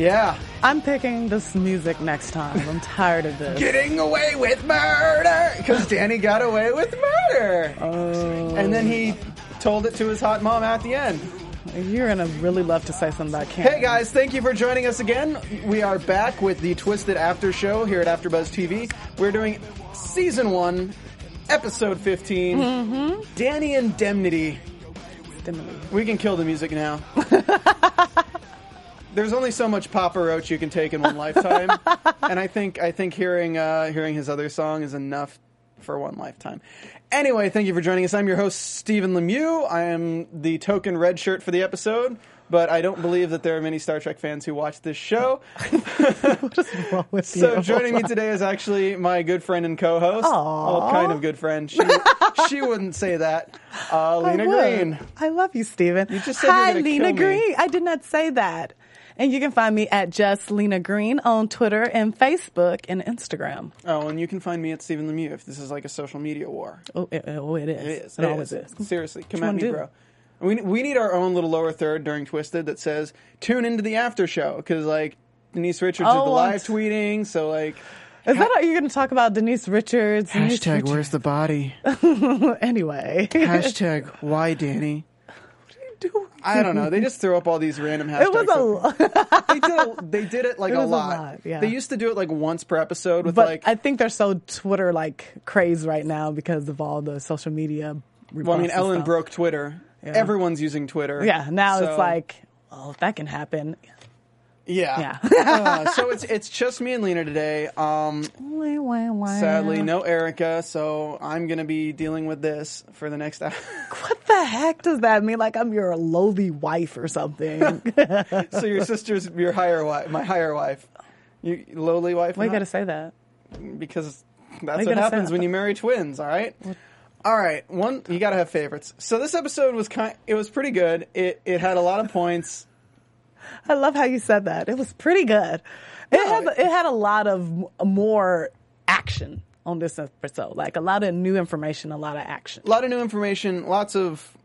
Yeah. I'm picking this music next time. I'm tired of this. Getting away with murder! Because Danny got away with murder! Oh, And then he told it to his hot mom at the end. you're gonna really love to say something about Karen. Hey guys, thank you for joining us again. We are back with the Twisted After Show here at AfterBuzz TV. We're doing season one, episode 15, Mm-hmm. Danny Indemnity. Stimuli. We can kill the music now. There's only so much Papa Roach you can take in one lifetime, and I think I think hearing uh, hearing his other song is enough for one lifetime. Anyway, thank you for joining us. I'm your host Stephen Lemieux. I am the token red shirt for the episode, but I don't believe that there are many Star Trek fans who watch this show. What is wrong with So you? joining me today is actually my good friend and co-host. Aw. Well, kind of good friend. She, she wouldn't say that. Uh, Lena. Green. I love you, Steven. You just said Hi, Lena. Green. I did not say that. And you can find me at just Lena Green on Twitter and Facebook and Instagram. Oh, and you can find me at Stephen Lemieux if this is like a social media war. Oh, it, oh, it is. It is. It, always is. Seriously, come at me, do? bro. We we need our own little lower third during Twisted that says tune into the after show because like Denise Richards Oh, did the oh, live t- tweeting. So like Is that how you're going to talk about Denise Richards? Denise hashtag where's the body? Anyway. hashtag why Danny? Do- I don't know. They just throw up all these random hashtags. It was a lot. they did it, they did it like It a was a lot. lot, yeah. They used to do it like once per episode with But like I think they're so Twitter like crazed right now because of all the social media. well, I mean Ellen stuff. broke Twitter. Yeah. Everyone's using Twitter. Yeah, now So, it's like, oh, if that can happen. Yeah. Yeah. uh, so it's it's just me and Lena today. Um, sadly, no Erica, so I'm gonna be dealing with this for the next hour. What the heck does that mean? Like I'm your lowly wife or something? So your sister's your higher wife, my higher wife, you lowly wife. you gotta say that? because that's what happens when you marry twins. All right. All right. One, you gotta have favorites. So this episode was kind. It was pretty good. It it had a lot of points. I love how you said that. It was pretty good. It Yeah. had it had a lot of more action on this episode. Like a lot of new information, a lot of action. A lot of new information. Lots of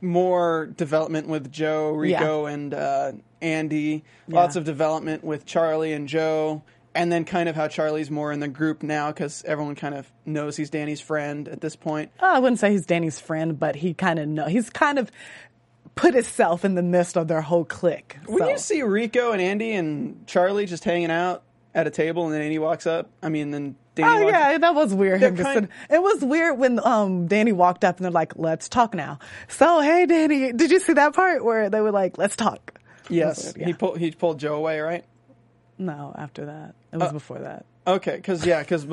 more development with Joe, Rico, and uh, Andy. Lots Yeah. of development with Charlie and Joe. And then kind of how Charlie's more in the group now because everyone kind of knows he's Danny's friend at this point. Oh, I wouldn't say he's Danny's friend, but he kind of know. He's kind of put himself in the midst of their whole clique. When so. you see Rico and Andy and Charlie just hanging out at a table and then Andy walks up, I mean, then Danny Oh yeah, that was weird. Him kind- it was weird when um Danny walked up and they're like, "Let's talk now." So hey, Danny, did you see that part where they were like, "Let's talk"? Yes, weird, he pulled he pulled Joe away, right? No, after that, it Uh, was before that. Okay, because yeah, because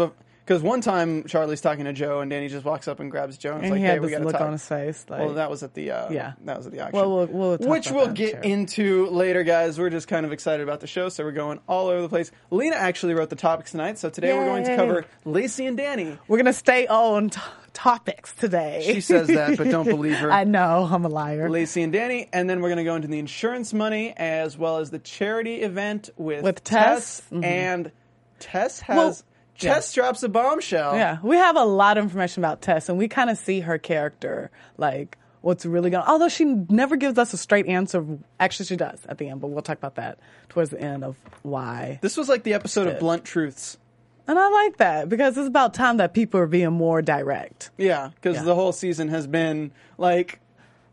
because one time Charlie's talking to Joe and Danny just walks up and grabs Joe and, And like, he hey, had we this got to look talk. on his face. Like, well, that was at the uh, Yeah. that was at the auction. Well, we'll- we'll talk which about we'll that, get sure. into later, guys. We're just kind of excited about the show, so we're going all over the place. Lena actually wrote the topics tonight, so today we're going to Yay. cover Lacey and Danny. we're gonna stay on t- topics today. She says that, but don't believe her. I know I'm a liar. Lacey and Danny, and then we're going to go into the insurance money as well as the charity event with, With Tess. Mhm. and Tess has Well, yeah. Drops a bombshell. Yeah, we have a lot of information about Tess, and we kind of see her character, like what's really going. On. Although she never gives us a straight answer. Actually, she does at the end, but we'll talk about that towards the end of why. This was like the episode of Blunt Truths. And I like that because it's about time that people are being more direct. Yeah, because Yeah. the whole season has been like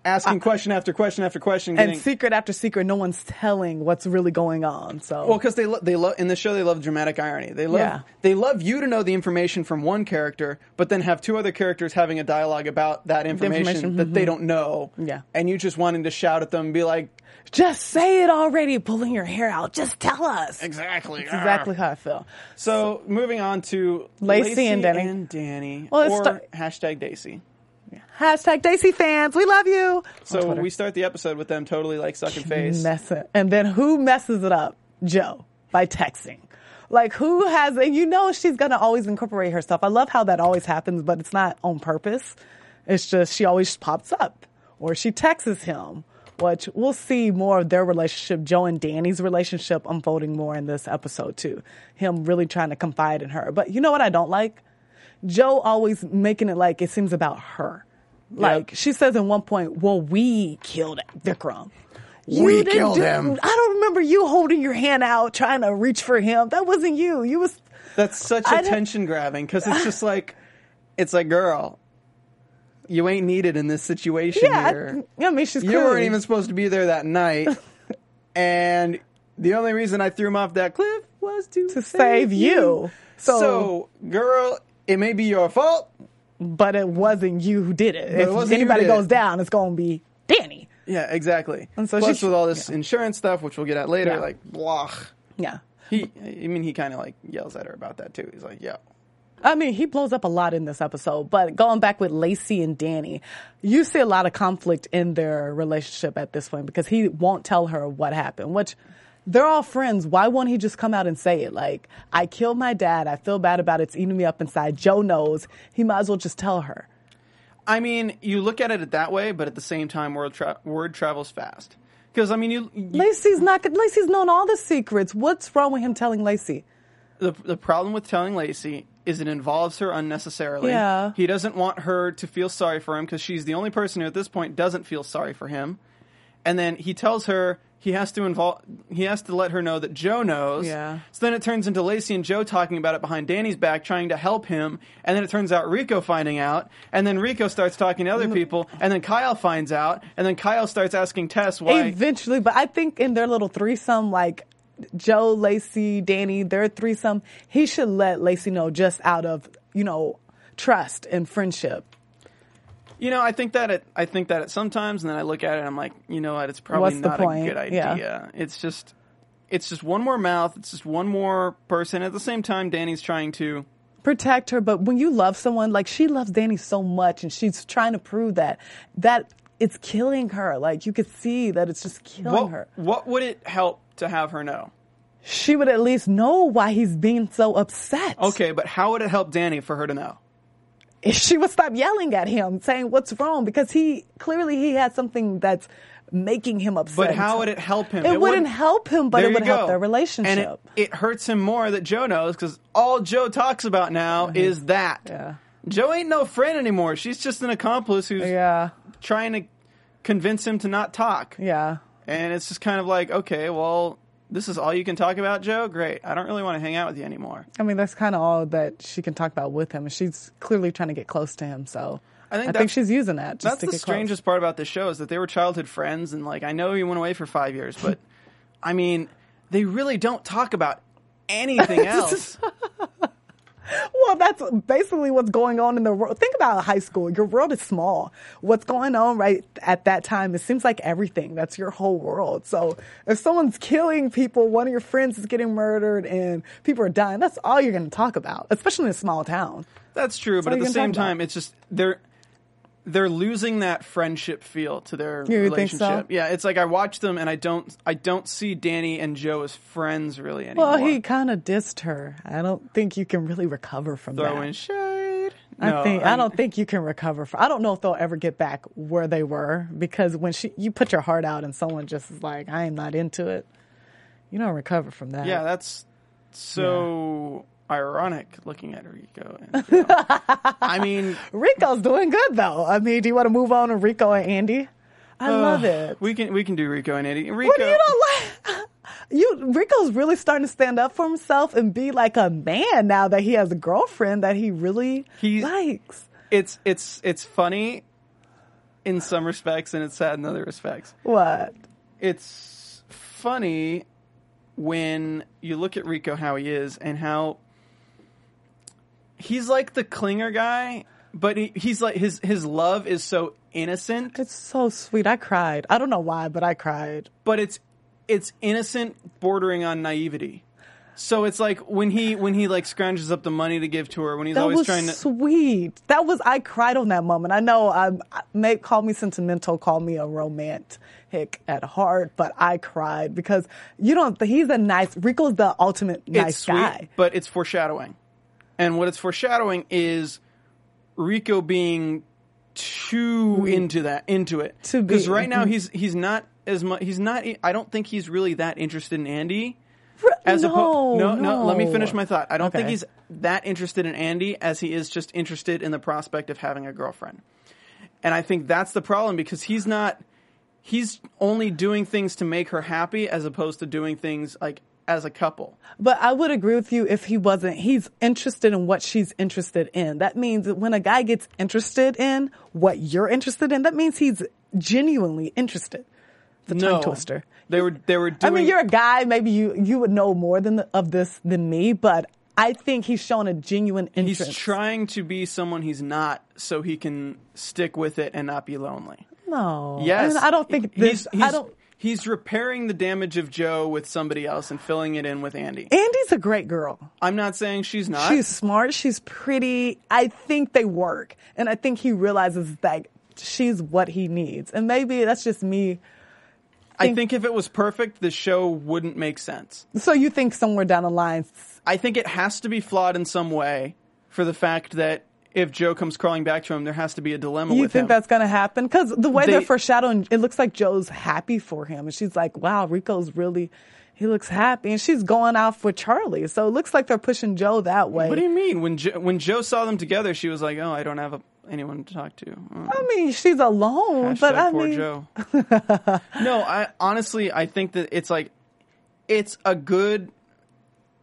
asking question after question after question. and secret after secret, no one's telling what's really going on. So well, because they lo- they love in the show they love dramatic irony. They love Yeah. they love you to know the information from one character, but then have two other characters having a dialogue about that information, information, that they mm-hmm. don't know. Yeah. and you just wanting to shout at them and be like, just say it already, pulling your hair out. Just tell us. exactly, That's exactly how I feel. So moving on to Lacey and Danny. and Danny, Well, or hashtag Daisy. Hashtag Daisy fans, we love you. So we start the episode with them totally like sucking face. mess it. And then who messes it up? Joe by texting. Like who has and you know she's gonna always incorporate herself. I love how that always happens, but it's not on purpose. It's just she always pops up. Or she texts him. Which we'll see more of their relationship, Joe and Danny's relationship unfolding more in this episode too. Him really trying to confide in her. But you know what I don't like? Joe always making it like it seems about her. Like she says in one point, "Well, we killed Vikram." You We killed do- him. I don't remember you holding your hand out trying to reach for him. That wasn't you. You was That's such attention grabbing because it's just like, it's like, girl, you ain't needed in this situation yeah. here. I, I mean, she's You clearly, weren't even supposed to be there that night, and the only reason I threw him off that cliff was to, to save you. So, So, girl, it may be your fault. but it wasn't you who did it. it if who anybody it. goes down, it's going to be Danny. Yeah, exactly. And so Plus, she- with all this insurance stuff, which we'll get at later, Yeah. like, blah. Yeah. He, I mean, he kind of like yells at her about that too. He's like, "Yo, I mean, he blows up a lot in this episode, but going back with Lacey and Danny, you see a lot of conflict in their relationship at this point because he won't tell her what happened, which they're all friends. Why won't he just come out and say it? Like, I killed my dad. I feel bad about it. It's eating me up inside. Joe knows. He might as well just tell her. I mean, you look at it that way, but at the same time, word, tra- word travels fast. Because I mean, you, you Lacey's not. Lacey's known all the secrets. What's wrong with him telling Lacey? the the problem with telling Lacey is it involves her unnecessarily. Yeah. He doesn't want her to feel sorry for him because she's the only person who at this point doesn't feel sorry for him. And then he tells her he has to involve he has to let her know that Joe knows. Yeah. So then it turns into Lacey and Joe talking about it behind Danny's back, trying to help him. And then it turns out Rico finding out. And then Rico starts talking to other mm-hmm. people. And then Kyle finds out. And then Kyle starts asking Tess why. Eventually, but I think in their little threesome, like Joe, Lacey, Danny, their threesome, he should let Lacey know just out of, you know, trust and friendship. You know, I think that it. I think that it sometimes, and then I look at it, and I'm like, you know what? It's probably What's the not point? a good Yeah. idea. It's just, it's just one more mouth. It's just one more person. At the same time, Danny's trying to. Protect her, but when you love someone, like she loves Danny so much and she's trying to prove that, that it's killing her. Like you could see that it's just killing What, her. what would it help to have her know? She would at least know why he's being so upset. Okay, but how would it help Danny for her to know? She would stop yelling at him, saying what's wrong, because he clearly he had something that's making him upset. But how would it help him? It, wouldn't help him, but it would help their relationship. And it, it hurts him more that Joe knows because all Joe talks about now is that. Mm-hmm. Yeah. Joe ain't no friend anymore. She's just an accomplice who's yeah, trying to convince him to not talk. yeah. And it's just kind of like, okay, well, this is all you can talk about, Joe? Great. I don't really want to hang out with you anymore. I mean, that's kind of all that she can talk about with him, she's clearly trying to get close to him. So I think I think she's using that. Just That's to the strangest part about this show is that they were childhood friends, and like, I know he went away for five years, but I mean, they really don't talk about anything else. Well, that's basically what's going on in the world. Think about high school. Your world is small. What's going on right at that time? It seems like everything. That's your whole world. So if someone's killing people, one of your friends is getting murdered, and people are dying, that's all you're going to talk about, especially in a small town. That's true, but at the same talk about. time, it's just they're they're losing that friendship feel to their You think so? relationship. Yeah, it's like I watch them and I don't I don't see Danny and Joe as friends really anymore. Well, he kind of dissed her. I don't think you can really recover from that. throwing that. shade. I No, think I I'm- don't think you can recover. From, I don't know if they'll ever get back where they were because when she you put your heart out and someone just is like, I am not into it. You don't recover from that. Yeah, that's so ironic looking at Rico. And Joe. I mean, Rico's doing good though. I mean, do you want to move on to Rico and Andy? I love it. we can we can do Rico and Andy. Rico, What do you don't like? You Rico's really starting to stand up for himself and be like a man now that he has a girlfriend that he really He- likes. it's it's it's funny in some respects and it's sad in other respects. What? It's funny when you look at Rico how he is and how he's like the clinger guy, but he, he's like his his love is so innocent, It's so sweet. I cried. I don't know why, but I cried. but it's it's innocent bordering on naivety. So it's like when he when he like scrounges up the money to give to her when he's That always was trying to sweet. That was I cried on that moment. I know um, I'm may call me sentimental, call me a romantic at heart, but I cried because you don't. He's a nice. Rico's the ultimate nice sweet, guy. but it's foreshadowing. And what it's foreshadowing is Rico being too mm-hmm. into that into it. To be- because right now mm-hmm. he's he's not as much. He's not. I don't think he's really that interested in Andy. As no, oppo- no, no, Let me finish my thought. I don't think he's that interested in Andy as he is just interested in the prospect of having a girlfriend. And I think that's the problem because he's not. He's only doing things to make her happy as opposed to doing things like as a couple. But I would agree with you if he wasn't. He's interested in what she's interested in. That means that when a guy gets interested in what you're interested in, that means he's genuinely interested. The tongue twister. They were they were I mean, you're a guy. Maybe you you would know more than the, of this than me, but I think he's shown a genuine interest. he's trying to be someone he's not, so he can stick with it and not be lonely. no, Yes, I, mean, I don't think this. He's, he's, I don't. He's repairing the damage of Joe with somebody else and filling it in with Andy. Andy's a great girl. I'm not saying she's not. She's smart. She's pretty. I think they work, and I think he realizes that she's what he needs. And maybe that's just me. I think if it was perfect, the show wouldn't make sense. So you think somewhere down the line, I think it has to be flawed in some way for the fact that if Joe comes crawling back to him, there has to be a dilemma you think him. that's going to happen? Because the way They- they, are foreshadowing, it looks like Joe's happy for him, and she's like, "Wow, Rico's really." He looks happy, and she's going off with Charlie. So it looks like they're pushing Joe that way. What do you mean? When jo- when Joe saw them together, she was like, "Oh, I don't have a, anyone to talk to." Oh. I mean, she's alone, but I poor mean, Joe. no, I honestly I think that it's like it's a good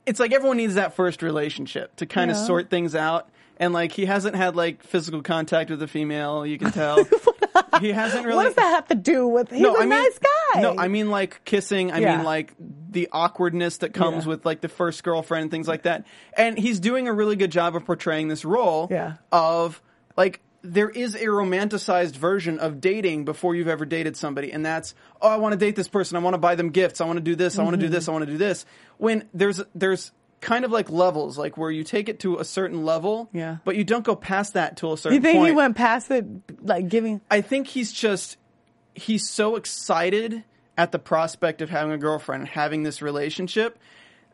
it's like everyone needs that first relationship to kind of sort things out. And like he hasn't had like physical contact with a female, you can tell. he hasn't really what does that have to do with? He's a I mean, nice guy. No, I mean like kissing. I Yeah. mean like the awkwardness that comes Yeah. with like the first girlfriend and things like that. And he's doing a really good job of portraying this role Yeah. of like there is a romanticized version of dating before you've ever dated somebody, and that's oh, I want to date this person. I want to buy them gifts. I want to do this. I want to do Mm-hmm. this. I want to do this. When there's there's kind of like levels, like where you take it to a certain level, Yeah. but you don't go past that to a certain you think point. he went past it, like giving? I think he's just he's so excited at the prospect of having a girlfriend and having this relationship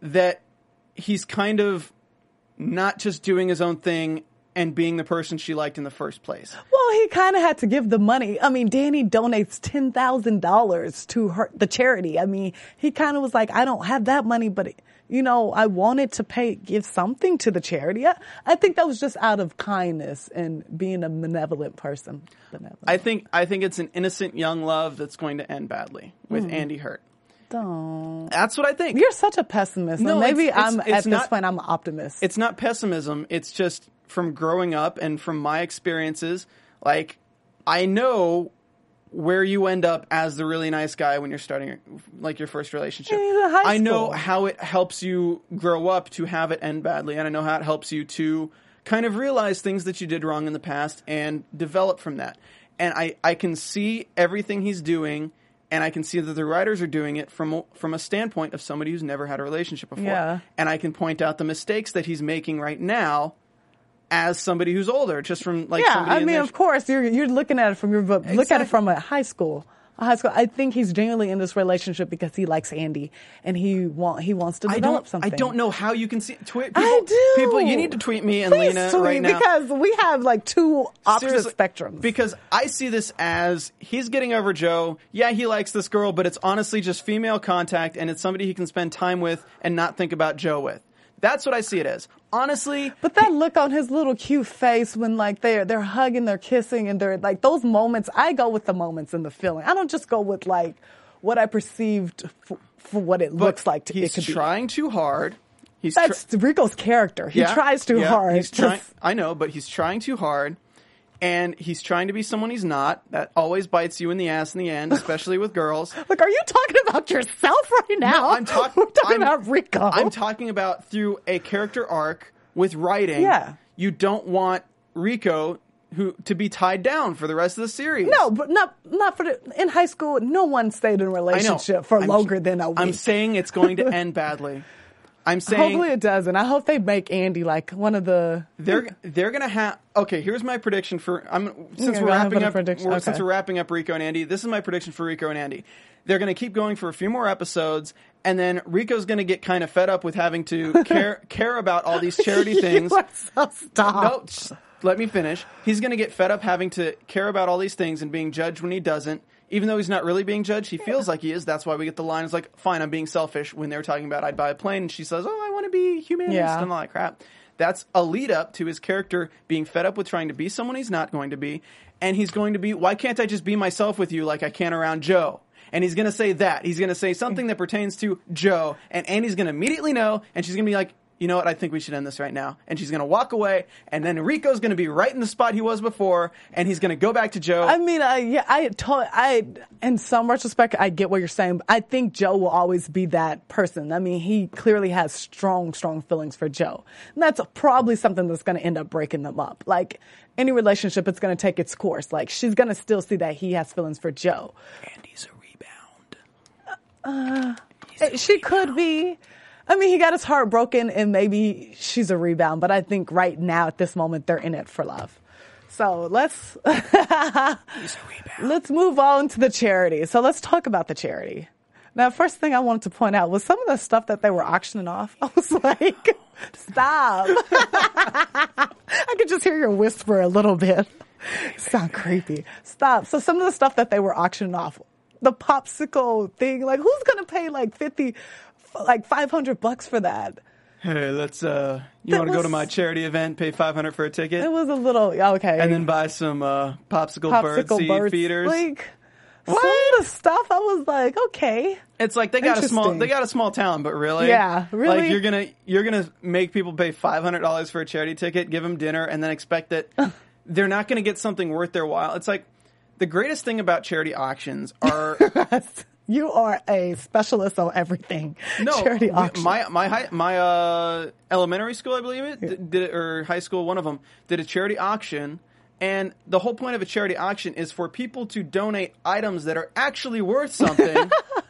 that he's kind of not just doing his own thing and being the person she liked in the first place. Well, he kind of had to give the money. I mean, Danny donates ten thousand dollars to her the charity. I mean, he kind of was like, I don't have that money, but you know, I wanted to pay give something to the charity. I, I think that was just out of kindness and being a benevolent person. Benevolent. I think I think it's an innocent young love that's going to end badly with hmm. Andy Hurt. don't. That's what I think. You're such a pessimist. No, maybe it's- I'm it's at this not- point. I'm an optimist. it's not pessimism. It's just from growing up and from my experiences. Like, I know where you end up as the really nice guy when you're starting like your first relationship. I know how it helps you grow up to have it end badly, and I know how it helps you to kind of realize things that you did wrong in the past and develop from that. And I, I can see everything he's doing, and I can see that the writers are doing it from a- from a standpoint of somebody who's never had a relationship before. Yeah. And I can point out the mistakes that he's making right now as somebody who's older, just from like yeah, I mean, of course, you're you're looking at it from your but look at it from a high school. A high school. I think he's genuinely in this relationship because he likes Andy and he want he wants to I develop don't. something. I don't know how you can see. Tweet. People, I do. People, you need to tweet me and Please Lena right now because we have like two opposite Seriously, spectrums. Because I see this as he's getting over Joe. Yeah, he likes this girl, but it's honestly just female contact, and it's somebody he can spend time with and not think about Joe with. That's what I see it as. Honestly, But that look on his little cute face when like they're they're hugging, they're kissing, and they're like those moments. I go with the moments and the feeling. I don't just go with like what I perceived for, for what it looks like. To, he's it could be. trying too hard. He's tr- That's Rico's character. He Yeah, tries too yeah, hard. He's trying. I know, but he's trying too hard, and he's trying to be someone he's not. That always bites you in the ass in the end, especially with girls. Like, are you talking about yourself right now? No, I'm talk- talking I'm- about Rico. I'm talking about through a character arc with writing. Yeah. You don't want Rico who to be tied down for the rest of the series. no, but not not for the, in high school. No one stayed in a relationship for I'm- longer than a week. I'm saying it's going to end badly. I'm saying Hopefully it doesn't. I hope they make Andy like one of the. they're they're gonna have. Okay, here's my prediction for. I'm since we're wrapping up. we're- Okay. Since we're wrapping up Rico and Andy, this is my prediction for Rico and Andy. They're gonna keep going for a few more episodes, and then Rico's gonna get kind of fed up with having to care care about all these charity things. So stop. No, just let me finish. He's going to get fed up having to care about all these things and being judged when he doesn't. Even though he's not really being judged, he feels like he is. That's why we get the line. It's like, fine, I'm being selfish. When they were talking about I'd buy a plane, and she says, oh, I want to be humanist Yeah. and all that crap. That's a lead up to his character being fed up with trying to be someone he's not going to be. And he's going to be, why can't I just be myself with you like I can around Joe? And he's going to say that. He's going to say something that pertains to Joe. And Andy's going to immediately know. And she's going to be like, you know what? I think we should end this right now. And she's going to walk away. And then Rico's going to be right in the spot he was before. And he's going to go back to Joe. I mean, I yeah, I told I in some retrospect, I get what you're saying. But I think Joe will always be that person. I mean, he clearly has strong, strong feelings for Joe, and that's probably something that's going to end up breaking them up. Like any relationship, it's going to take its course. Like she's going to still see that he has feelings for Joe. And he's a rebound. Uh, She could be. I mean, he got his heart broken, and maybe she's a rebound. But I think right now, at this moment, they're in it for love. So let's He's a rebound. let's move on to the charity. So let's talk about the charity. Now, first thing I wanted to point out was some of the stuff that they were auctioning off. I was like, stop. I could just hear your whisper a little bit. Sound creepy. Stop. So some of the stuff that they were auctioning off, the popsicle thing, like who's going to pay like 50, like 500 bucks for that? Hey, let's, uh, you That want to go to my charity event, pay 500 for a ticket? It was a little, okay. and then buy some, uh, popsicle, bird seed bird feeders. Like, some of the stuff I was like, okay. It's like they got a small they got a small town, but really, Yeah, really? Like you're gonna you're gonna make people pay five hundred dollars for a charity ticket, give them dinner, and then expect that they're not gonna get something worth their while. It's like the greatest thing about charity auctions are You are a specialist on everything. no charity auction. my my high, my uh, elementary school, I believe it d- did it, or high school, one of them did a charity auction. And the whole point of a charity auction is for people to donate items that are actually worth something,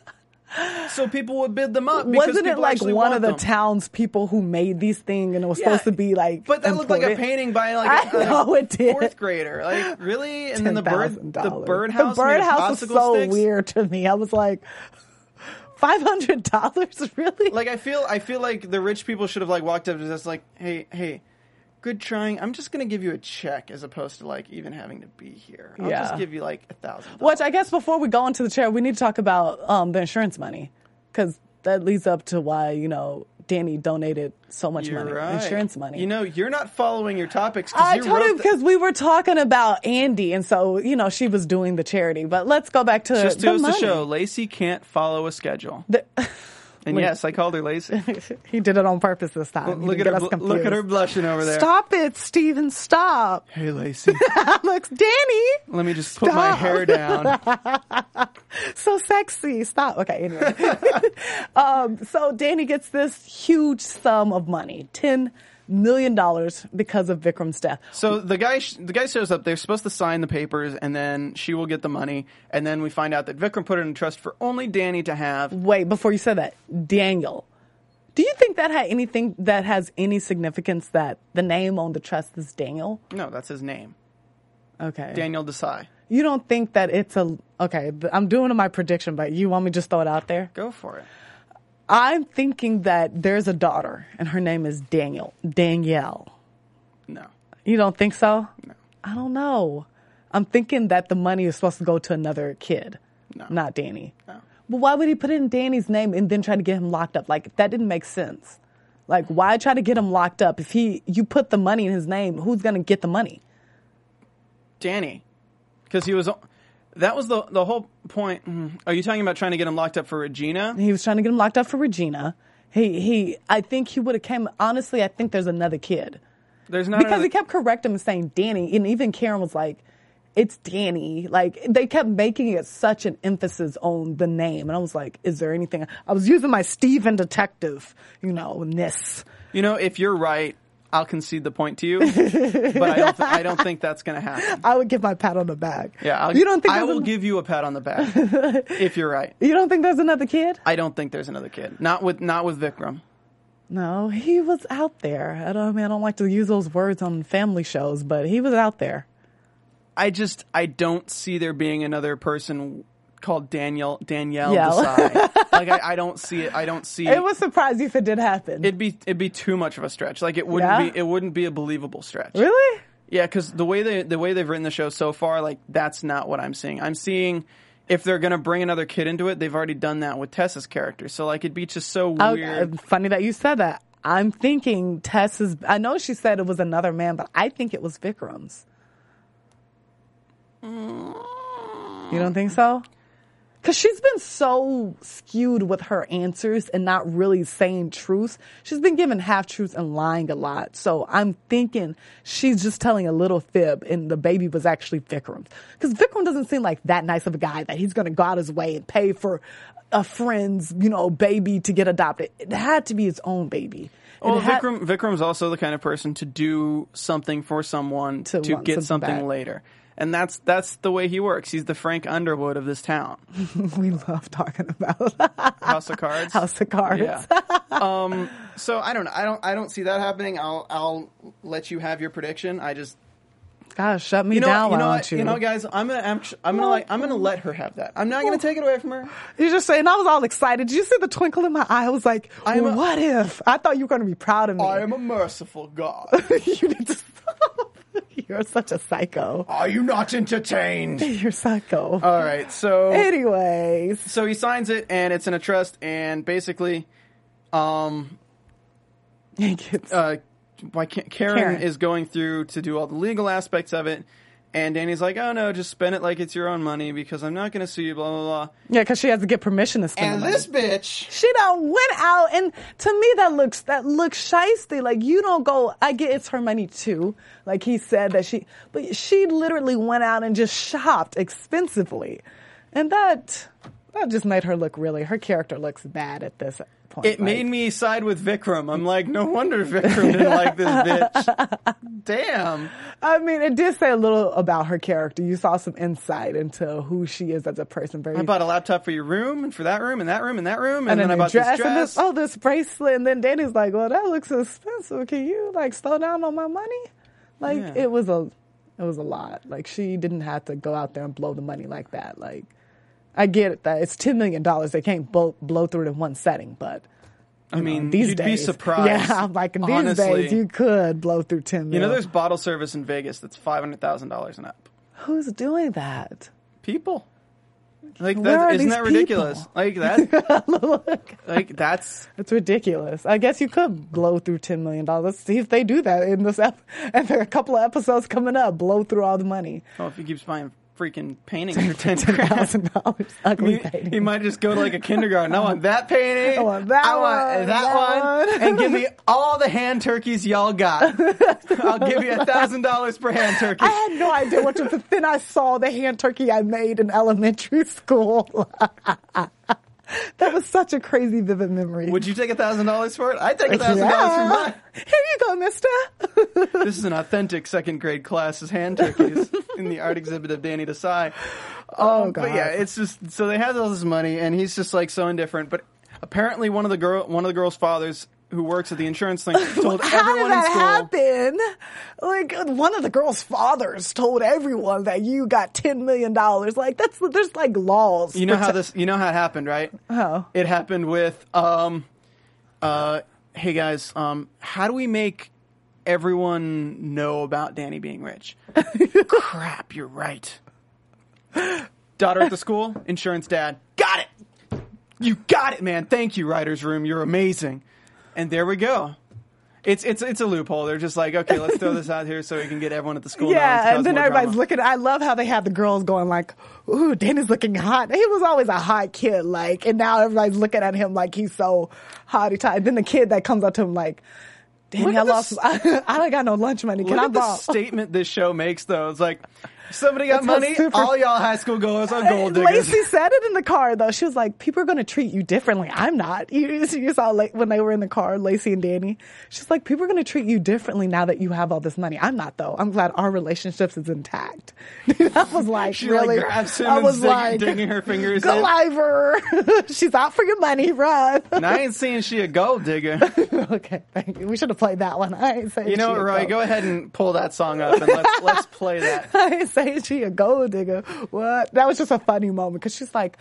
so people would bid them up. because Wasn't it like one of the them. townspeople who made these things and it was Yeah, supposed to be like But that looked like a painting by like a, a know did. fourth grader. Like really? And then the bird, the birdhouse, The birdhouse was so sticks. weird to me. I was like, five hundred dollars, really? Like I feel, I feel like the rich people should have like walked up to us like, hey, hey, good trying. I'm just gonna give you a check as opposed to like even having to be here. I'll Yeah. just give you like a thousand. Which I guess before we go into the chair, we need to talk about um, the insurance money because that leads up to why you know Danny donated so much You're money, right. insurance money. You know, you're not following your topics. I you told him the- because we were talking about Andy, and so you know she was doing the charity. But let's go back to just the to money. show Lacey can't follow a schedule. The- And Wait. yes, I called her Lacy. he did it on purpose this time. He look at her, bl- look at her blushing over there. Stop it, Steven, stop. Hey, Lacey, Looks Danny. let me just put my hair down. So sexy. Stop. Okay, anyway. um, so Danny gets this huge sum of money. Ten million dollars because of Vikram's death. So the guy, sh- the guy shows up. They're supposed to sign the papers, and then she will get the money. And then we find out that Vikram put it in trust for only Danny to have. Wait, before you said that, Daniel. Do you think that had anything that has any significance that the name on the trust is Daniel? No, that's his name, Okay. Daniel Desai. You don't think that it's a okay? I'm doing my prediction, but you want me to just throw it out there? Go for it. I'm thinking that there's a daughter, and her name is Daniel. Danielle. No, You don't think so? No. I don't know. I'm thinking that the money is supposed to go to another kid, No. not Danny. No. But why would he put it in Danny's name and then try to get him locked up? Like that didn't make sense. Like why try to get him locked up if he you put the money in his name? Who's gonna get the money? Danny, because he was. That was the the whole point. Mm. Are you talking about trying to get him locked up for Regina? He was trying to get him locked up for Regina. He he. I think he would have came. Honestly, I think there's another kid. There's not because another- he kept correcting him and saying Danny, and even Karen was like, "It's Danny." Like they kept making it such an emphasis on the name, and I was like, "Is there anything?" I was using my Steven detective, you know, ness. You know, if you're right, I'll concede the point to you, but I don't. Th- I don't think that's going to happen. I would give my pat on the back. Yeah, I'll, you don't think I will an- give you a pat on the back if you're right. You don't think there's another kid? I don't think there's another kid. Not with not with Vikram. No, he was out there. I don't I mean I don't like to use those words on family shows, but he was out there. I just I don't see there being another person called Danielle Danielle Yeah. Desai. like I, I don't see it. I don't see It would surprise you if it did happen. It'd be it'd be too much of a stretch. Like it wouldn't Yeah? be it wouldn't be a believable stretch. really? Yeah, because the way they the way they've written the show so far, like that's not what I'm seeing. I'm seeing if they're gonna bring another kid into it, they've already done that with Tessa's character. So like it'd be just so Oh, weird. uh, funny that you said that. I'm thinking Tessa's. I know she said it was another man, but I think it was Vikram's. You don't think so? Because she's been so skewed with her answers and not really saying truth. She's been giving half truths and lying a lot. So I'm thinking she's just telling a little fib and the baby was actually Vikram's. Because Vikram doesn't seem like that nice of a guy that he's going to go out his way and pay for a friend's, you know, baby to get adopted. It had to be his own baby. Well, had- Vikram Vikram's also the kind of person to do something for someone To to, get something something back. later. And that's that's the way he works. He's the Frank Underwood of this town. we love talking about House of Cards. House of Cards. Yeah. um. So I don't know. I don't. I don't see that happening. I'll. I'll let you have your prediction. I just. Gosh, shut me You know. down, you know what? you? You know, guys. I'm gonna. I'm, I'm gonna like. I'm gonna let her have that. I'm not gonna take it away from her. You're just saying, I was all excited. Did you see the twinkle in my eye? I was like, I am a- what if? I thought you were going to be proud of me. I am a merciful God. you need to stop. You're such a psycho. Are you not entertained? You're psycho. All right. So. Anyways, so he signs it and it's in a trust and basically um he gets, uh why can't Karen, Karen. is going through to do all the legal aspects of it and Danny's like, "Oh no, just spend it like it's your own money because I'm not going to sue you blah blah blah." yeah, because she has to get permission to spend And the money. this bitch She done went out, and to me that looks that looks shisty. Like you don't go. I get it's her money too. Like he said that she, but she literally went out and just shopped expensively, and that that just made her look really. Her character looks bad at this point. it made me side with Vikram. I'm like, "No wonder Vikram didn't like this bitch." Damn. I mean, it did say a little about her character. You saw some insight into who she is as a person. Very I bought a laptop for your room and for that room and that room and that room and, and then, I bought dress, this and dress. this, oh, this bracelet. And then Danny's like, well, that looks expensive. Can you like slow down on my money? Like Yeah. it was a, it was a lot. Like she didn't have to go out there and blow the money like that. Like I get it that it's $10 million. They can't blow, blow through it in one setting, but I mean, these you'd days, be surprised. Yeah, I'm like these honestly. days, you could blow through 10 million. You know, there's bottle service in Vegas that's five hundred thousand dollars and up. who's doing that? People. Like that isn't that ridiculous? people? Like that like that's It's ridiculous. I guess you could blow through ten million dollars. See if they do that in this ep- and there are a couple of episodes coming up. Blow through all the money. well if he keeps buying freaking painting for ten thousand dollars. Ugly He, painting. he might just go to like a kindergarten. I want that painting. I want that I want one, that, that one. one. And give me all the hand turkeys y'all got. I'll give you a thousand dollars per hand turkey. I had no idea what to. But then I saw the hand turkey I made in elementary school. that was such a crazy, vivid memory. Would you take a thousand dollars for it? I'd take a thousand dollars for mine. Here you go, Mister. This is an authentic second grade class as hand turkeys in the art exhibit of Danny Desai. Oh, Um, But yeah, it's just so they have all this money, and he's just like so indifferent. But apparently, one of the girl, one of the girl's fathers who works at the insurance thing told How everyone did in that school. happen? Like one of the girl's fathers told everyone that you got ten million dollars. Like that's there's like laws. You know how this? You know how it happened, right? Oh, It happened with, um, uh, hey guys, um, how do we make everyone know about Danny being rich? Crap, you're right. Daughter at the school, insurance dad. Got it. You got it, man. Thank you, writers' room. You're amazing. And there we go. It's it's it's a loophole. They're just like, okay, let's throw this out here so we can get everyone at the school. Yeah, and then everybody's drama. looking. I love how they have the girls going like, "Ooh, Danny's looking hot." He was always a hot kid, like, and now everybody's looking at him like he's so hotty toddy. Then the kid that comes up to him like, Danny, I lost. I, I don't got no lunch money. Can I at the statement this show makes, though. It's like, somebody got money. super- All y'all high school goers are gold uh, diggers. Lacey said it in the car though. She was like, "People are going to treat you differently." I'm not. You, you saw La- when they were in the car, Lacey and Danny. She's like, "People are going to treat you differently now that you have all this money." I'm not though. I'm glad our relationships is intact. I was like, She really? like I was like, digging her fingers "Go in. Ivor! She's out for your money. Run." And I ain't saying she a gold digger. okay, thank you. We should have played that one. I ain't saying You know what, Roy? Go ahead and pull that song up and let's let's play that. Saying she a gold digger. What? That was just a funny moment because she's like,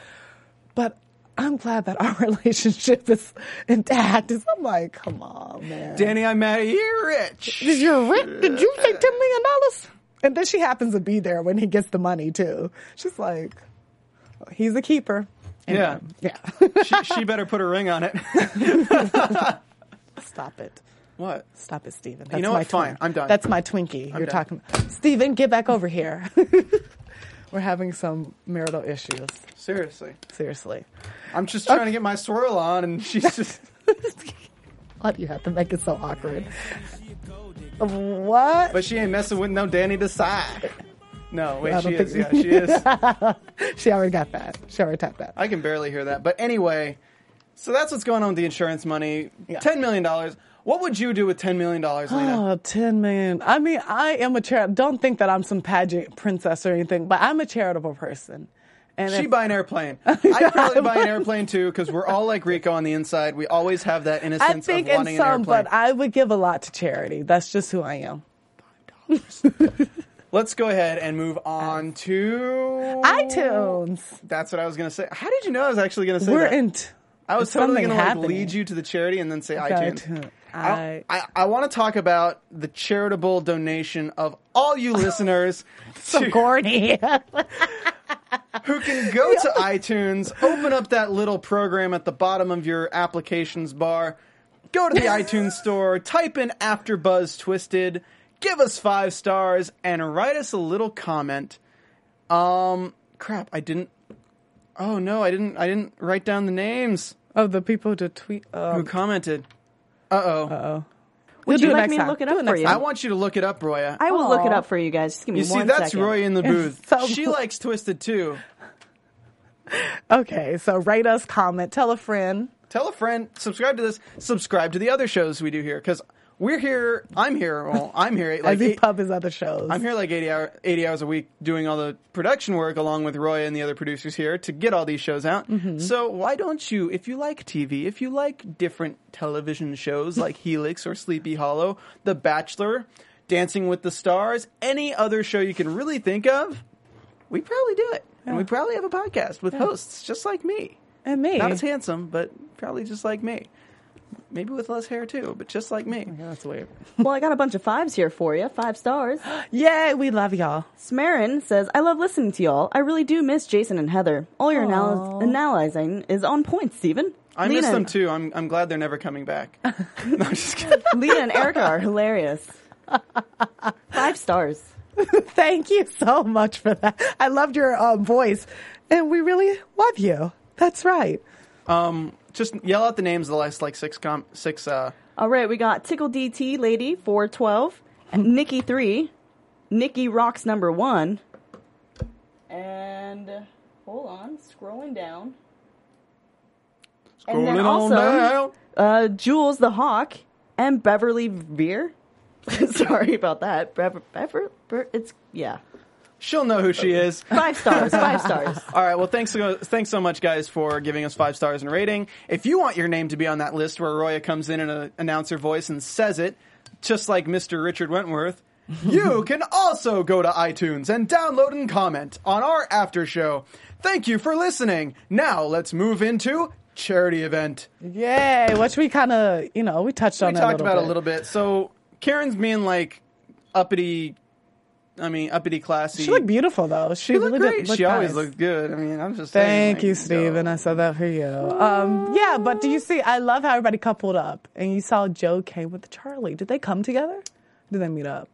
but I'm glad that our relationship is intact. I'm like, come on, man. Danny, I'm mad at you, rich. Did you rent? Did you take ten million dollars? And then she happens to be there when he gets the money too. She's like, he's a keeper. And, Yeah. yeah. she, she better put a ring on it. Stop it. What? Stop it, Steven. That's know my what? Fine. I'm done. That's my Twinkie. You're done. talking. Steven, get back over here. We're having some marital issues. Seriously. Seriously. I'm just trying to get my swirl on and she's just. Why do you have to make it so awkward? What? But she ain't messing with no Danny Desai. No, wait, she is. Yeah, she is. She already got that. She already tapped that. I can barely hear that. But anyway, so that's what's going on with the insurance money. Yeah. $10 million. What would you do with $10 million, Lena? Oh, 10 million. I mean, I am a charitable. Don't think that I'm some pageant princess or anything, but I'm a charitable person. And She if- buy an airplane. I'd probably buy an airplane too because we're all like Rico on the inside. We always have that I innocence think of in wanting an some, airplane. but I would give a lot to charity. That's just who I am. Let's go ahead and move on to iTunes. That's what I was going to say. How did you know I was actually going to say We're that? in. T- I was totally going to like lead you to the charity and then say iTunes. iTunes. I, I, I, I want to talk about the charitable donation of all you listeners so to- corny. who can go to iTunes, open up that little program at the bottom of your applications bar, go to the iTunes store, type in After Buzz Twisted, give us five stars, and write us a little comment. Um, crap, I didn't. Oh no, I didn't. I didn't write down the names of the people to tweet. who Um, commented. Uh oh. we'll Would do you like next me to time. look it up it for next you? I want you to look it up, Roya. I will look it up for you guys. Just give me you see, one that's second. Roy in the booth. So- she likes Twisted too. Okay, so rate us, comment, tell a friend. tell a friend, subscribe to this, subscribe to the other shows we do here because we're here. I'm here. Well, I'm here. Like As he eight- pub his other shows. I'm here like 80, hour, 80 hours a week doing all the production work along with Roy and the other producers here to get all these shows out. Mm-hmm. So why don't you, if you like TV, if you like different television shows like Helix or Sleepy Hollow, The Bachelor, Dancing with the Stars, any other show you can really think of, we probably do it. And we probably have a podcast with hosts just like me. and me. Not as handsome, but probably just like me. Maybe with less hair too, but just like me. Yeah, that's weird. Well, I got a bunch of fives here for you. Five stars. Yay, we love y'all. Smarin says, I love listening to y'all. I really do miss Jason and Heather. All your anal- analyzing is on point, Steven. I miss them too. I'm I'm glad they're never coming back. no, I'm just kidding. Lena and Erica are hilarious. Five stars. Thank you so much for that. I loved your um, voice, and we really love you. That's right. Um, just yell out the names of the last like six com six. Uh, All right, we got Tickle DT Lady 412, Nikki 3, Nikki Rocks number 1, and hold on, scrolling down. and then scrolling also down. uh, Jules the Hawk and Beverly Veer. Sorry about that. Bever, Bever, it's yeah. She'll know who she is. Five stars, five stars. All right. Well, thanks so thanks so much, guys, for giving us five stars and rating. If you want your name to be on that list where Roya comes in in an uh, announcer voice and says it, just like Mr. Richard Wentworth, you can also go to iTunes and download and comment on our after show. Thank you for listening. Now let's move into charity event. Yay! Which we kind of, you know, we touched on we talked a about little it a little bit. So Karen's being like uppity. I mean, uppity, classy. She looked beautiful though. She, She looked really great. did look she always nice. looked good. I mean, I'm just saying. Thank like, you, Steven. I said that for you. Um, yeah, but do you see? I love how everybody coupled up, and you saw Joe came with Charlie. Did they come together? Did they meet up?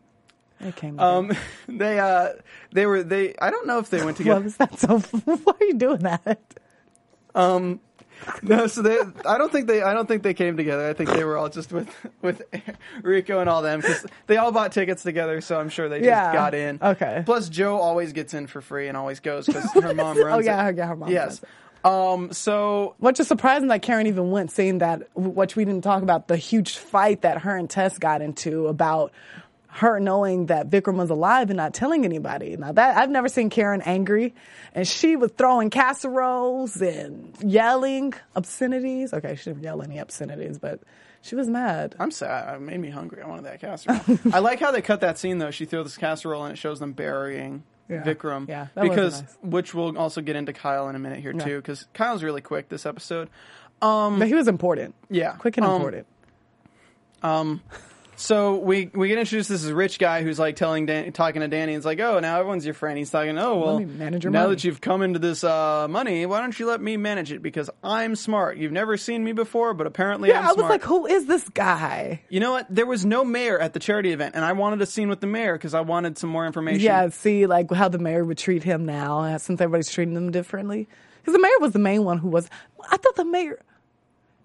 They came. together. Um, they uh, they were they. I don't know if they went what together. was that? So why are you doing that? Um, No, so they. I don't think they. I don't think they came together. I think they were all just with with Rico and all them because they all bought tickets together. So I'm sure they just Yeah. got in. Okay. Plus, Joe always gets in for free and always goes because her mom runs. Oh, yeah, it. yeah, her mom Yes. Um. So Which is surprising that Karen even went, seeing that, which we didn't talk about, the huge fight that her and Tess got into about her knowing that Vikram was alive and not telling anybody. Now that I've never seen Karen angry, and she was throwing casseroles and yelling obscenities. Okay, she didn't yell any obscenities, but she was mad. I'm sad. It made me hungry. I wanted that casserole. I like how they cut that scene though. She threw this casserole and it shows them burying Yeah. Vikram. Yeah, that because nice. which we'll also get into Kyle in a minute here Yeah. too. Because Kyle's really quick this episode. but he was important. Yeah. quick and Um, important. So we we get introduced to this rich guy who's like telling Dan, talking to Danny. It's like, oh, now everyone's your friend. He's talking, oh well, manage your now money." that you've come into this uh, money, why don't you let me manage it? Because I'm smart. You've never seen me before, but apparently Yeah, I'm I was smart. like, who is this guy? you know what? There was no mayor at the charity event, and I wanted a scene with the mayor because I wanted some more information. Yeah, see, like how the mayor would treat him now, uh, since everybody's treating him differently. Because the mayor was the main one who was. I thought the mayor.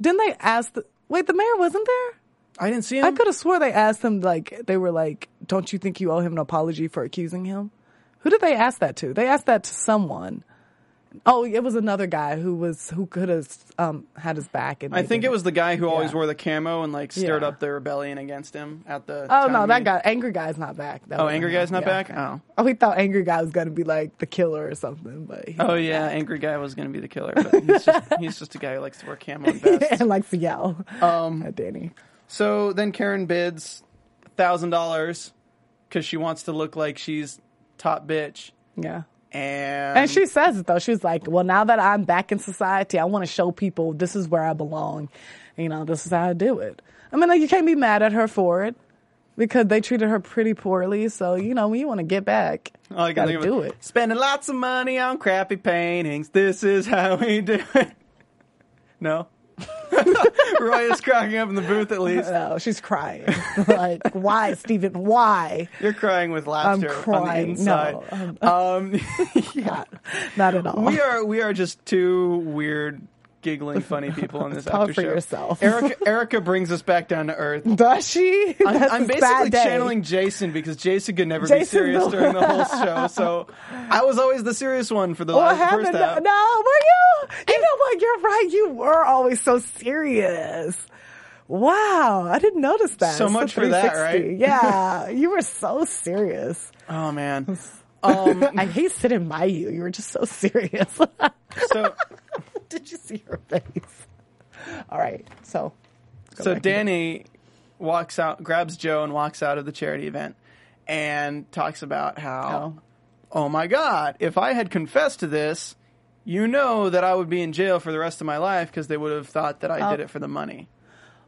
Didn't they ask? The, wait, the mayor wasn't there. I didn't see him. I could have swore they asked him like they were like, "Don't you think you owe him an apology for accusing him?" Who did they ask that to? They asked that to someone. Oh, it was another guy who was who could have um, had his back. And I think it was the guy who always wore the camo and like stirred Yeah. up the rebellion against him at the. Oh no, that meeting. guy, angry guy's not back. That Oh, angry guy's not Yeah. back. Oh. Oh, he thought angry guy was gonna be like the killer or something, but he Oh yeah, angry guy was going to be the killer, but he's just, he's just a guy who likes to wear camo and and likes to yell Um, at Danny. So then Karen bids thousand dollars because she wants to look like she's top bitch, Yeah. and And she says it though. She's like, "Well, now that I'm back in society, I want to show people this is where I belong. You know, this is how I do it." I mean, like, you can't be mad at her for it because they treated her pretty poorly. So you know, when you want to get back, All you gotta do it. Spending lots of money on crappy paintings. This is how we do it. No. Roy is cracking up in the booth at least. No, she's crying. like, why, Stephen? Why? You're crying with laughter. I'm laughter on the crying. No, um, not, not at all. we are we are just two weird, giggling, funny people on this Talk after for show. yourself. Erica, Erica brings us back down to earth. Does she? I'm, That's I'm basically sad day. channeling Jason because Jason could never be serious during the whole show. So I was always the serious one for the What last happened? first No, half. no, were you? You know what? You're right. You were always so serious. Wow, I didn't notice that. So It's much for that, right? Yeah, you were so serious. Oh man. Um, I hate sitting by you. You were just so serious. so Did you see her face? All right, so so Danny walks out, grabs Jo, and walks out of the charity event, and talks about how, Oh. oh my God, if I had confessed to this, you know that I would be in jail for the rest of my life because they would have thought that I oh. did Oh. it for the money.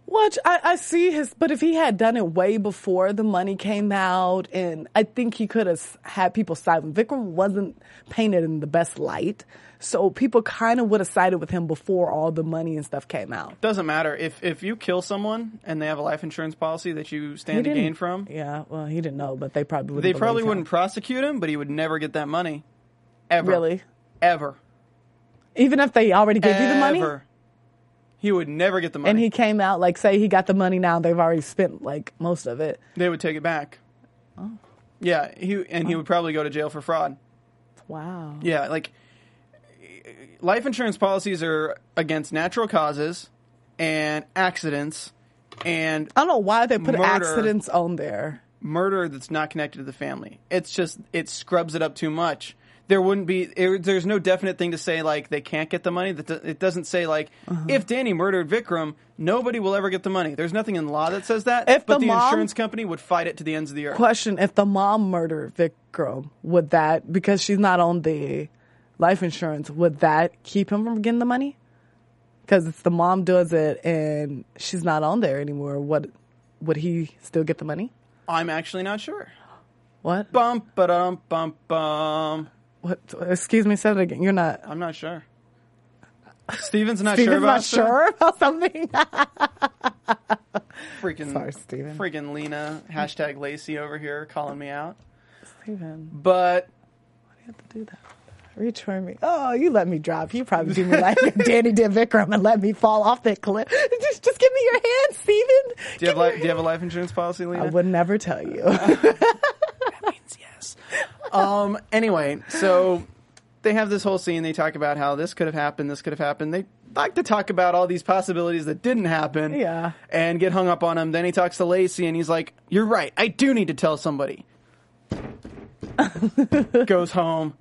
Which I, I see his, but if he had done it way before the money came out, and I think he could have had people side with Vikram wasn't painted in the best light, so people kind of would have sided with him before all the money and stuff came out. Doesn't matter if if you kill someone and they have a life insurance policy that you stand to gain from. Yeah, well, he didn't know, but they probably would. They probably wouldn't prosecute him, but he would never get that money. Ever. really, Ever. even if they already gave you the money, He would never get the money. and he came out like, say he got the money now, they've already spent like most of it. they would take it back. Oh. Yeah, he and he would probably go to jail for fraud. Wow. Yeah, like life insurance policies are against natural causes and accidents and I don't know why they put Murder. accidents on there. murder that's not connected to the family. It's just it scrubs it up too much. There wouldn't be it, there's no definite thing to say like they can't get the money. That It doesn't say like Uh-huh. if Danny murdered Vikram, nobody will ever get the money. There's nothing in law that says that. If but the the, mom- insurance company would fight it to the ends of the earth. question if the mom murdered Vikram, would that because she's not on the life insurance, would that keep him from getting the money? Because if the mom does it and she's not on there anymore, what would he still get the money? I'm actually not sure. What? Bum ba dum bum bum. What? Excuse me, say it again. You're not. I'm not sure. Stephen's not sure about not sure about something. Freaking Sorry, Stephen. Freaking Lena hashtag Lacey over here calling me out. Stephen, But why do you have to do that? For me. Oh, you let me drop. You probably do me like Danny did Vikram and let me fall off that cliff. Just, just give me your hand, Stephen. Do you have li- do you have a life insurance policy, Lena? I would never tell you. That means yes. Um. Anyway, so they have this whole scene. They talk about how this could have happened. This could have happened. They like to talk about all these possibilities that didn't happen. Yeah. And get hung up on them. Then he talks to Lacey, and he's like, "You're right. I do need to tell somebody." Goes home.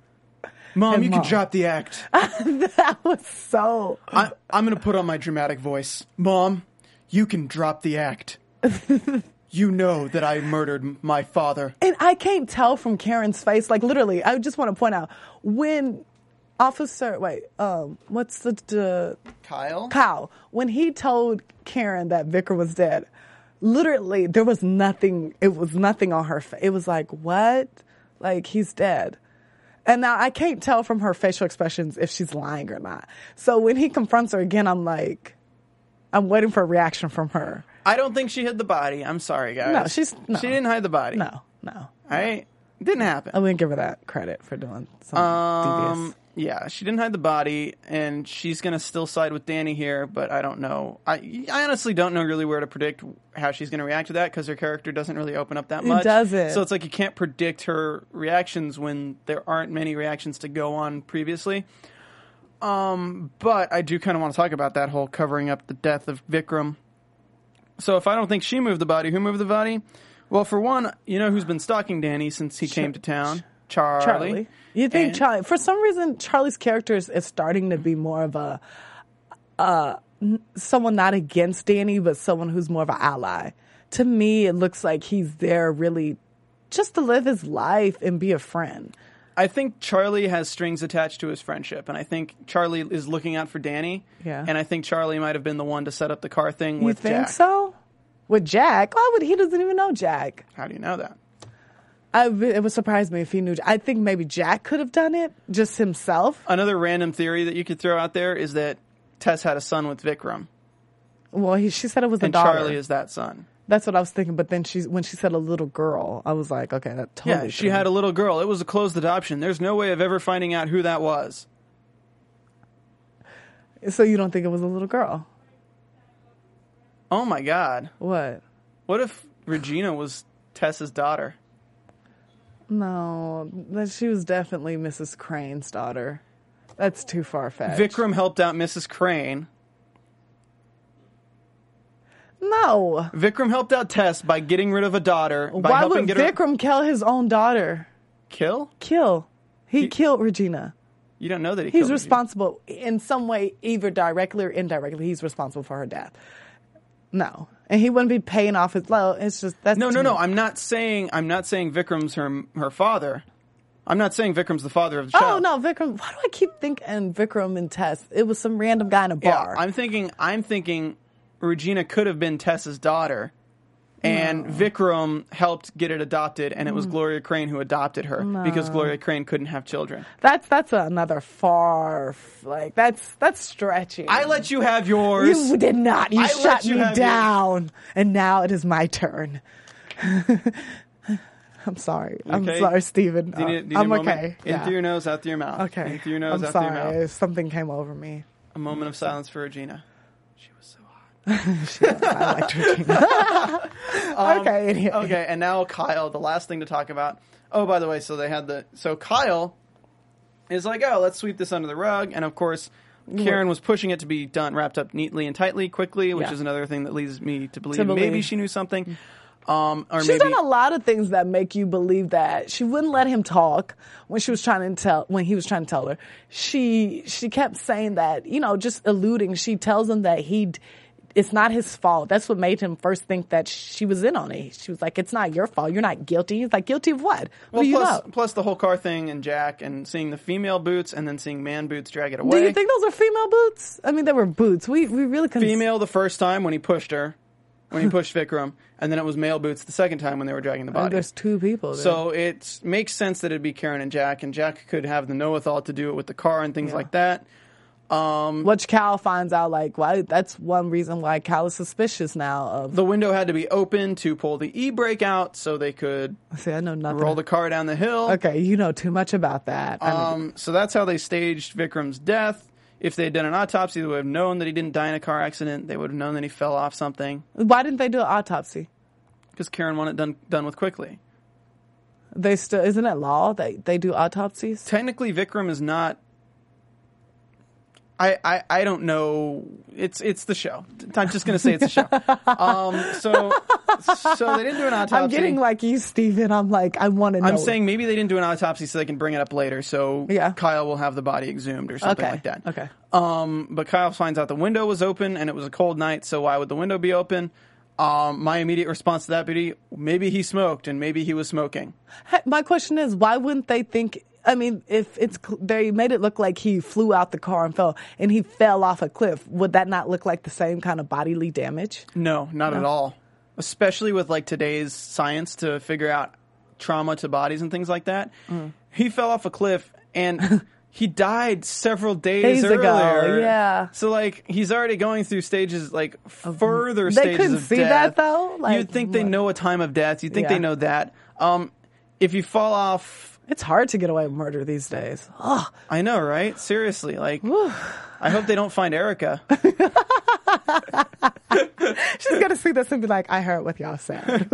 Mom, And you Mom. can drop the act. that was so. I, I'm going to put on my dramatic voice. Mom, you can drop the act. you know that I murdered my father. And I can't tell from Karen's face. Like literally, I just want to point out when Officer, wait, um, what's the, the Kyle? Kyle when he told Karen that Vicar was dead? Literally, there was nothing. It was nothing on her face. It was like what? Like he's dead. And now I can't tell from her facial expressions if she's lying or not. So when he confronts her again, I'm like, I'm waiting for a reaction from her. I don't think she hid the body. I'm sorry, guys. No, she's- no. She didn't hide the body. No, no. I didn't happen. I wouldn't give her that credit for doing something Um, devious. Yeah, she didn't hide the body, and she's gonna still side with Danny here. But I don't know. I I honestly don't know really where to predict how she's gonna react to that because her character doesn't really open up that much. It much. doesn't. So it's like you can't predict her reactions when there aren't many reactions to go on previously. Um, but I do kind of want to talk about that whole covering up the death of Vikram. So if I don't think she moved the body, who moved the body? Well, for one, you know who's been stalking Danny since he came to town? Charlie. Charlie. You think And- Charlie? For some reason, Charlie's character is, is starting to be more of a uh, someone not against Danny, but someone who's more of an ally. To me, it looks like he's there really just to live his life and be a friend. I think Charlie has strings attached to his friendship, and I think Charlie is looking out for Danny. Yeah. And I think Charlie might have been the one to set up the car thing You with think Jack. so? With Jack? Why would he doesn't even know Jack? How do you know that? I, it would surprise me if he knew. I think maybe Jack could have done it just himself. Another random theory that you could throw out there is that Tess had a son with Vikram, Well, he, she said it was a and daughter. Charlie is that son. That's what I was thinking. But then she, when she said a little girl, I was like, okay, that totally. Yeah, she had a little girl. It was a closed adoption. There's no way of ever finding out who that was. So you don't think it was a little girl? Oh my God! What? What if Regina was Tess's daughter? No, that she was definitely Mrs. Crane's daughter. That's too far fetched. Vikram helped out Mrs. Crane. No. Vikram helped out Tess by getting rid of a daughter. By Why helping would get her Vikram kill his own daughter? kill. Kill. He, He- killed Regina. You don't know that he He's killed Regina. responsible in some way, either directly or indirectly. He's responsible for her death. No, and he wouldn't be paying off his loan. It's just that's No, no, no. I'm not saying I'm not saying Vikram's her her father. I'm not saying Vikram's the father of the child. Oh no, Vikram. Why do I keep thinking Vikram and Tess? It was some random guy in a Yeah, bar. I'm thinking I'm thinking Regina could have been Tess's daughter, and Vikram helped get it adopted, and Mm. it was Gloria Crane who adopted her because Gloria Crane couldn't have children. That's that's another far like that's that's stretching. I let you have yours. You did not. You I let shut you me have down, and now it is my turn. I'm sorry. I'm Okay. sorry, Stephen. Do you need, do you need I'm a moment? okay. In Yeah. through your nose, out through your mouth. Okay. In through your nose, I'm out sorry. through your mouth. Something came over me. A moment of silence for Regina. She was so hot. I liked Regina. okay. anyway. Um, Okay, and now Kyle, the last thing to talk about. Oh, by the way, so they had the so Kyle is like, oh, let's sweep this under the rug, and of course, Karen was pushing it to be done, wrapped up neatly and tightly, quickly, which Yeah. is another thing that leads me to believe, To believe. maybe she knew something, um, or She's maybe done a lot of things that make you believe that she wouldn't let him talk when she was trying to tell when he was trying to tell her. She she kept saying that you know just alluding. She tells him that he it's not his fault. That's what made him first think that she was in on it. She was like, "It's not your fault. You're not guilty." He's like, "Guilty of what? What Well, plus, know?" plus the whole car thing and Jack and seeing the female boots and then seeing man boots drag it away. Do you think those are female boots? I mean, they were boots. We we really couldn't. female the first time when he pushed her, when he pushed Vikram, and then it was male boots the second time when they were dragging the oh, body. There's two people. There. So it makes sense that it'd be Karen and Jack, and Jack could have the know-withal to do it with the car and things Yeah. like that. Um, Which Cal finds out, like, why? That's one reason why Cal is suspicious now of. The window had to be open to pull the e brake out so they could See, I know nothing. roll the car down the hill. Okay, you know too much about that. Um, so that's how they staged Vikram's death. If they had done an autopsy, they would have known that he didn't die in a car accident. They would have known that he fell off something why didn't they do an autopsy? because Karen wanted it done done with quickly. They still isn't it law that they do autopsies? Technically, Vikram is not. I, I, I don't know. It's it's the show. I'm just gonna say it's a show. Um, so so they didn't do an autopsy. I'm getting like you, Stephen. I'm like I want to know. I'm saying maybe they didn't do an autopsy so they can bring it up later. So Yeah. Kyle will have the body exhumed or something okay, like that. okay. Um, but Kyle finds out the window was open and it was a cold night. So why would the window be open? Um, my immediate response to that Beauty, maybe he smoked and maybe he was smoking. Hey, My question is, why wouldn't they think? I mean, if it's they made it look like he flew out the car and fell, and he fell off a cliff, would that not look like the same kind of bodily damage? No, not at all. Especially with like today's science to figure out trauma to bodies and things like that. Mm. He fell off a cliff and he died several days, Days ago, earlier. yeah. So like he's already going through stages like further They stages couldn't of see death. that, though? Like, You'd think they know a time of death. You'd think Yeah. they know that. Um, if you fall off It's hard to get away with murder these days. Oh, I know, right? Seriously, like I hope they don't find Erica. she's gonna see this and be like, "I heard what y'all said."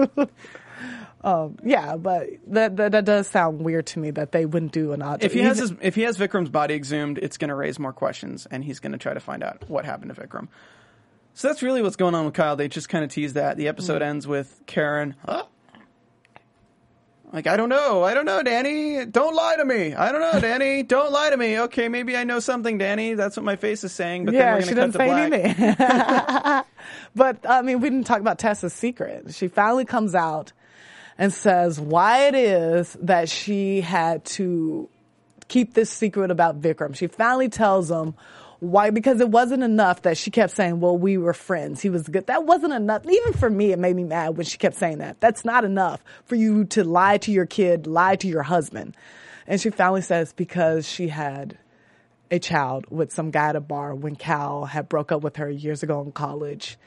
um, yeah, but that, that that does sound weird to me that they wouldn't do an autopsy. If he has his, if he has Vikram's body exhumed, it's going to raise more questions, and he's going to try to find out what happened to Vikram. So that's really what's going on with Kyle. They just kind of tease that. The episode ends with Karen. Huh? Like I don't know, I don't know, Danny. Don't lie to me. I don't know, Danny. Don't lie to me. Okay, maybe I know something, Danny. That's what my face is saying. But yeah, then we're going to cut to black. but I mean, we didn't talk about Tess's secret. She finally comes out and says why it is that she had to keep this secret about Vikram. She finally tells him why, because it wasn't enough that she kept saying, well, we were friends. He was good. That wasn't enough. Even for me, it made me mad when she kept saying that. That's not enough for you to lie to your kid, lie to your husband. And she finally says, because she had a child with some guy at a bar when Cal had broke up with her years ago in college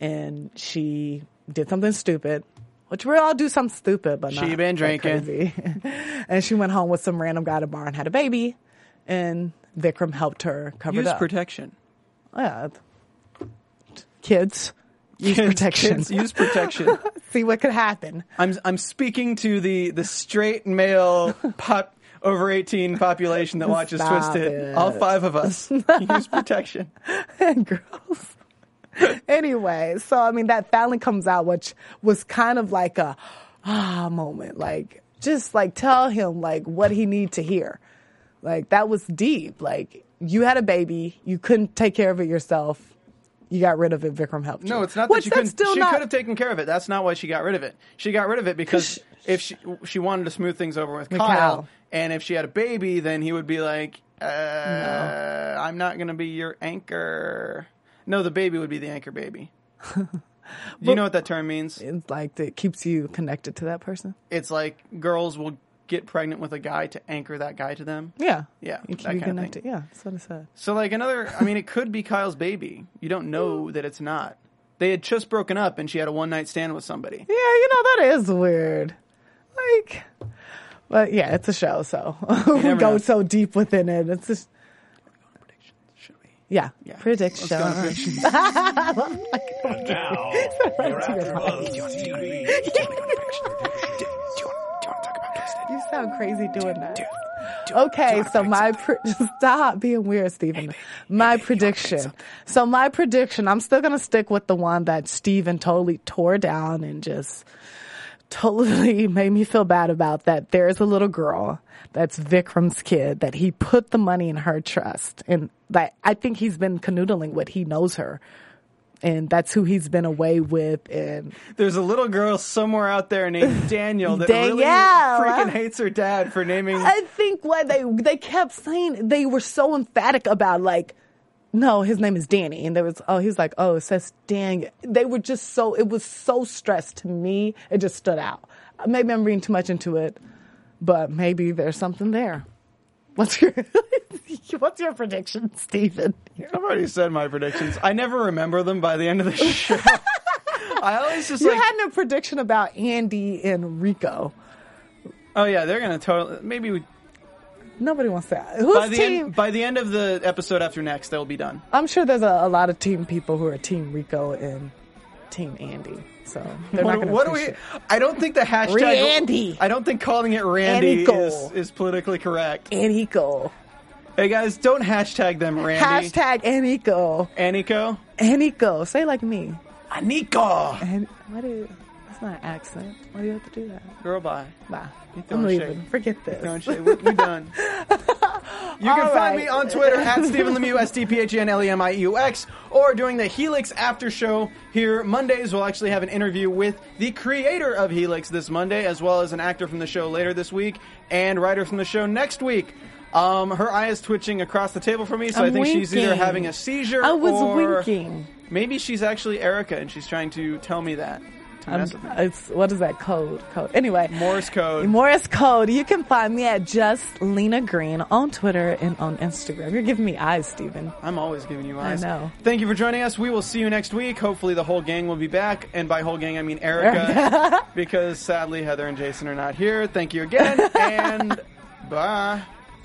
and she did something stupid. Which we all do something stupid, but She not been drinking. crazy. and she went home with some random guy at a bar and had a baby. And Vikram helped her cover Use it up. protection. yeah. Kids, use Kids- protection. kids, use protection. See what could happen. I'm I'm speaking to the the straight male pop over 18 population that watches Stop Twisted. it. All five of us use protection. girls. anyway, so I mean that finally comes out, which was kind of like a ah moment. Like just like tell him like what he need to hear. Like that was deep. Like you had a baby, you couldn't take care of it yourself. You got rid of it. Vikram helped you. No, it's not Which that she that's couldn't. Still She not, could have taken care of it. That's not why she got rid of it. She got rid of it because if she she wanted to smooth things over with With Kyle, Kyle. and if she had a baby, then he would be like, uh, "I'm not going to be your anchor." No, the baby would be the anchor baby. Do you know what that term means? It's like it keeps you connected to that person. It's like girls will get pregnant with a guy to anchor that guy to them. Yeah. Yeah, You that keep you kind of thing. Yeah, that's what I said. So like another, I mean, it could be Kyle's baby. You don't know hmm. that it's not. They had just broken up, and she had a one night stand with somebody. Yeah, you know that is weird. Like, but yeah, it's a show, so we go know. so deep within it. It's just Should we? yeah, Yeah. prediction. Let's go on predictions. And now, your AfterBuzz TV You sound crazy doing that. Okay, so my pre- stop being weird, Stephen. my prediction. So my prediction. I'm still gonna stick with the one that Stephen totally tore down and just totally made me feel bad about. That there is a little girl that's Vikram's kid that he put the money in her trust, and that I think he's been canoodling with. He knows her. And that's who he's been away with, and There's a little girl somewhere out there named Daniel that really freaking hates her dad for naming. I think what they they kept saying they were so emphatic about like no his name is Danny. And there was oh he's like oh it says Dan they were just so it was so stressed to me. It just stood out. Maybe I'm reading too much into it but maybe there's something there What's your What's your prediction, Stephen? I've already said my predictions. I never remember them by the end of the show. I always just You like, had no prediction about Andy and Rico. oh yeah, they're gonna totally. Maybe we, Nobody wants that. Who's by the team? end by the end of the episode after next, they'll be done. I'm sure there's a, a lot of team people who are Team Rico and Team Andy. So they're not What, going to what do we? I don't think the hashtag. Randy. I don't think calling it Randy is, is politically correct. Aniko. Hey guys, don't hashtag them Randy. Hashtag Aniko. Aniko. Aniko. Say like me. Aniko. And what is? That's not an accent. Why do you have to do that? Girl, bye. Bye. I'm leaving. shade. Forget this. Throwing shade. We're, we're done. You can All find right. me on Twitter at Stephen Lemieux, S T P H E N L E M I U X, or doing the Helix After Show here Mondays. We'll actually have an interview with the creator of Helix this Monday, as well as an actor from the show later this week and writer from the show next week. Um, her eye is twitching across the table from me, so i I'm think she's either having a seizure or I was winking. maybe she's actually Erica and she's trying to tell me that. To I'm, mess with me. it's what is that code? Code. Anyway, Morse code. Morris Code. You can find me at just Lena Green on Twitter and on Instagram. You're giving me eyes, Stephen. I'm always giving you eyes. I know. Thank you for joining us. We will see you next week. Hopefully, the whole gang will be back. And by whole gang, I mean Erica, because sadly, Heather and Jason are not here. Thank you again, and bye.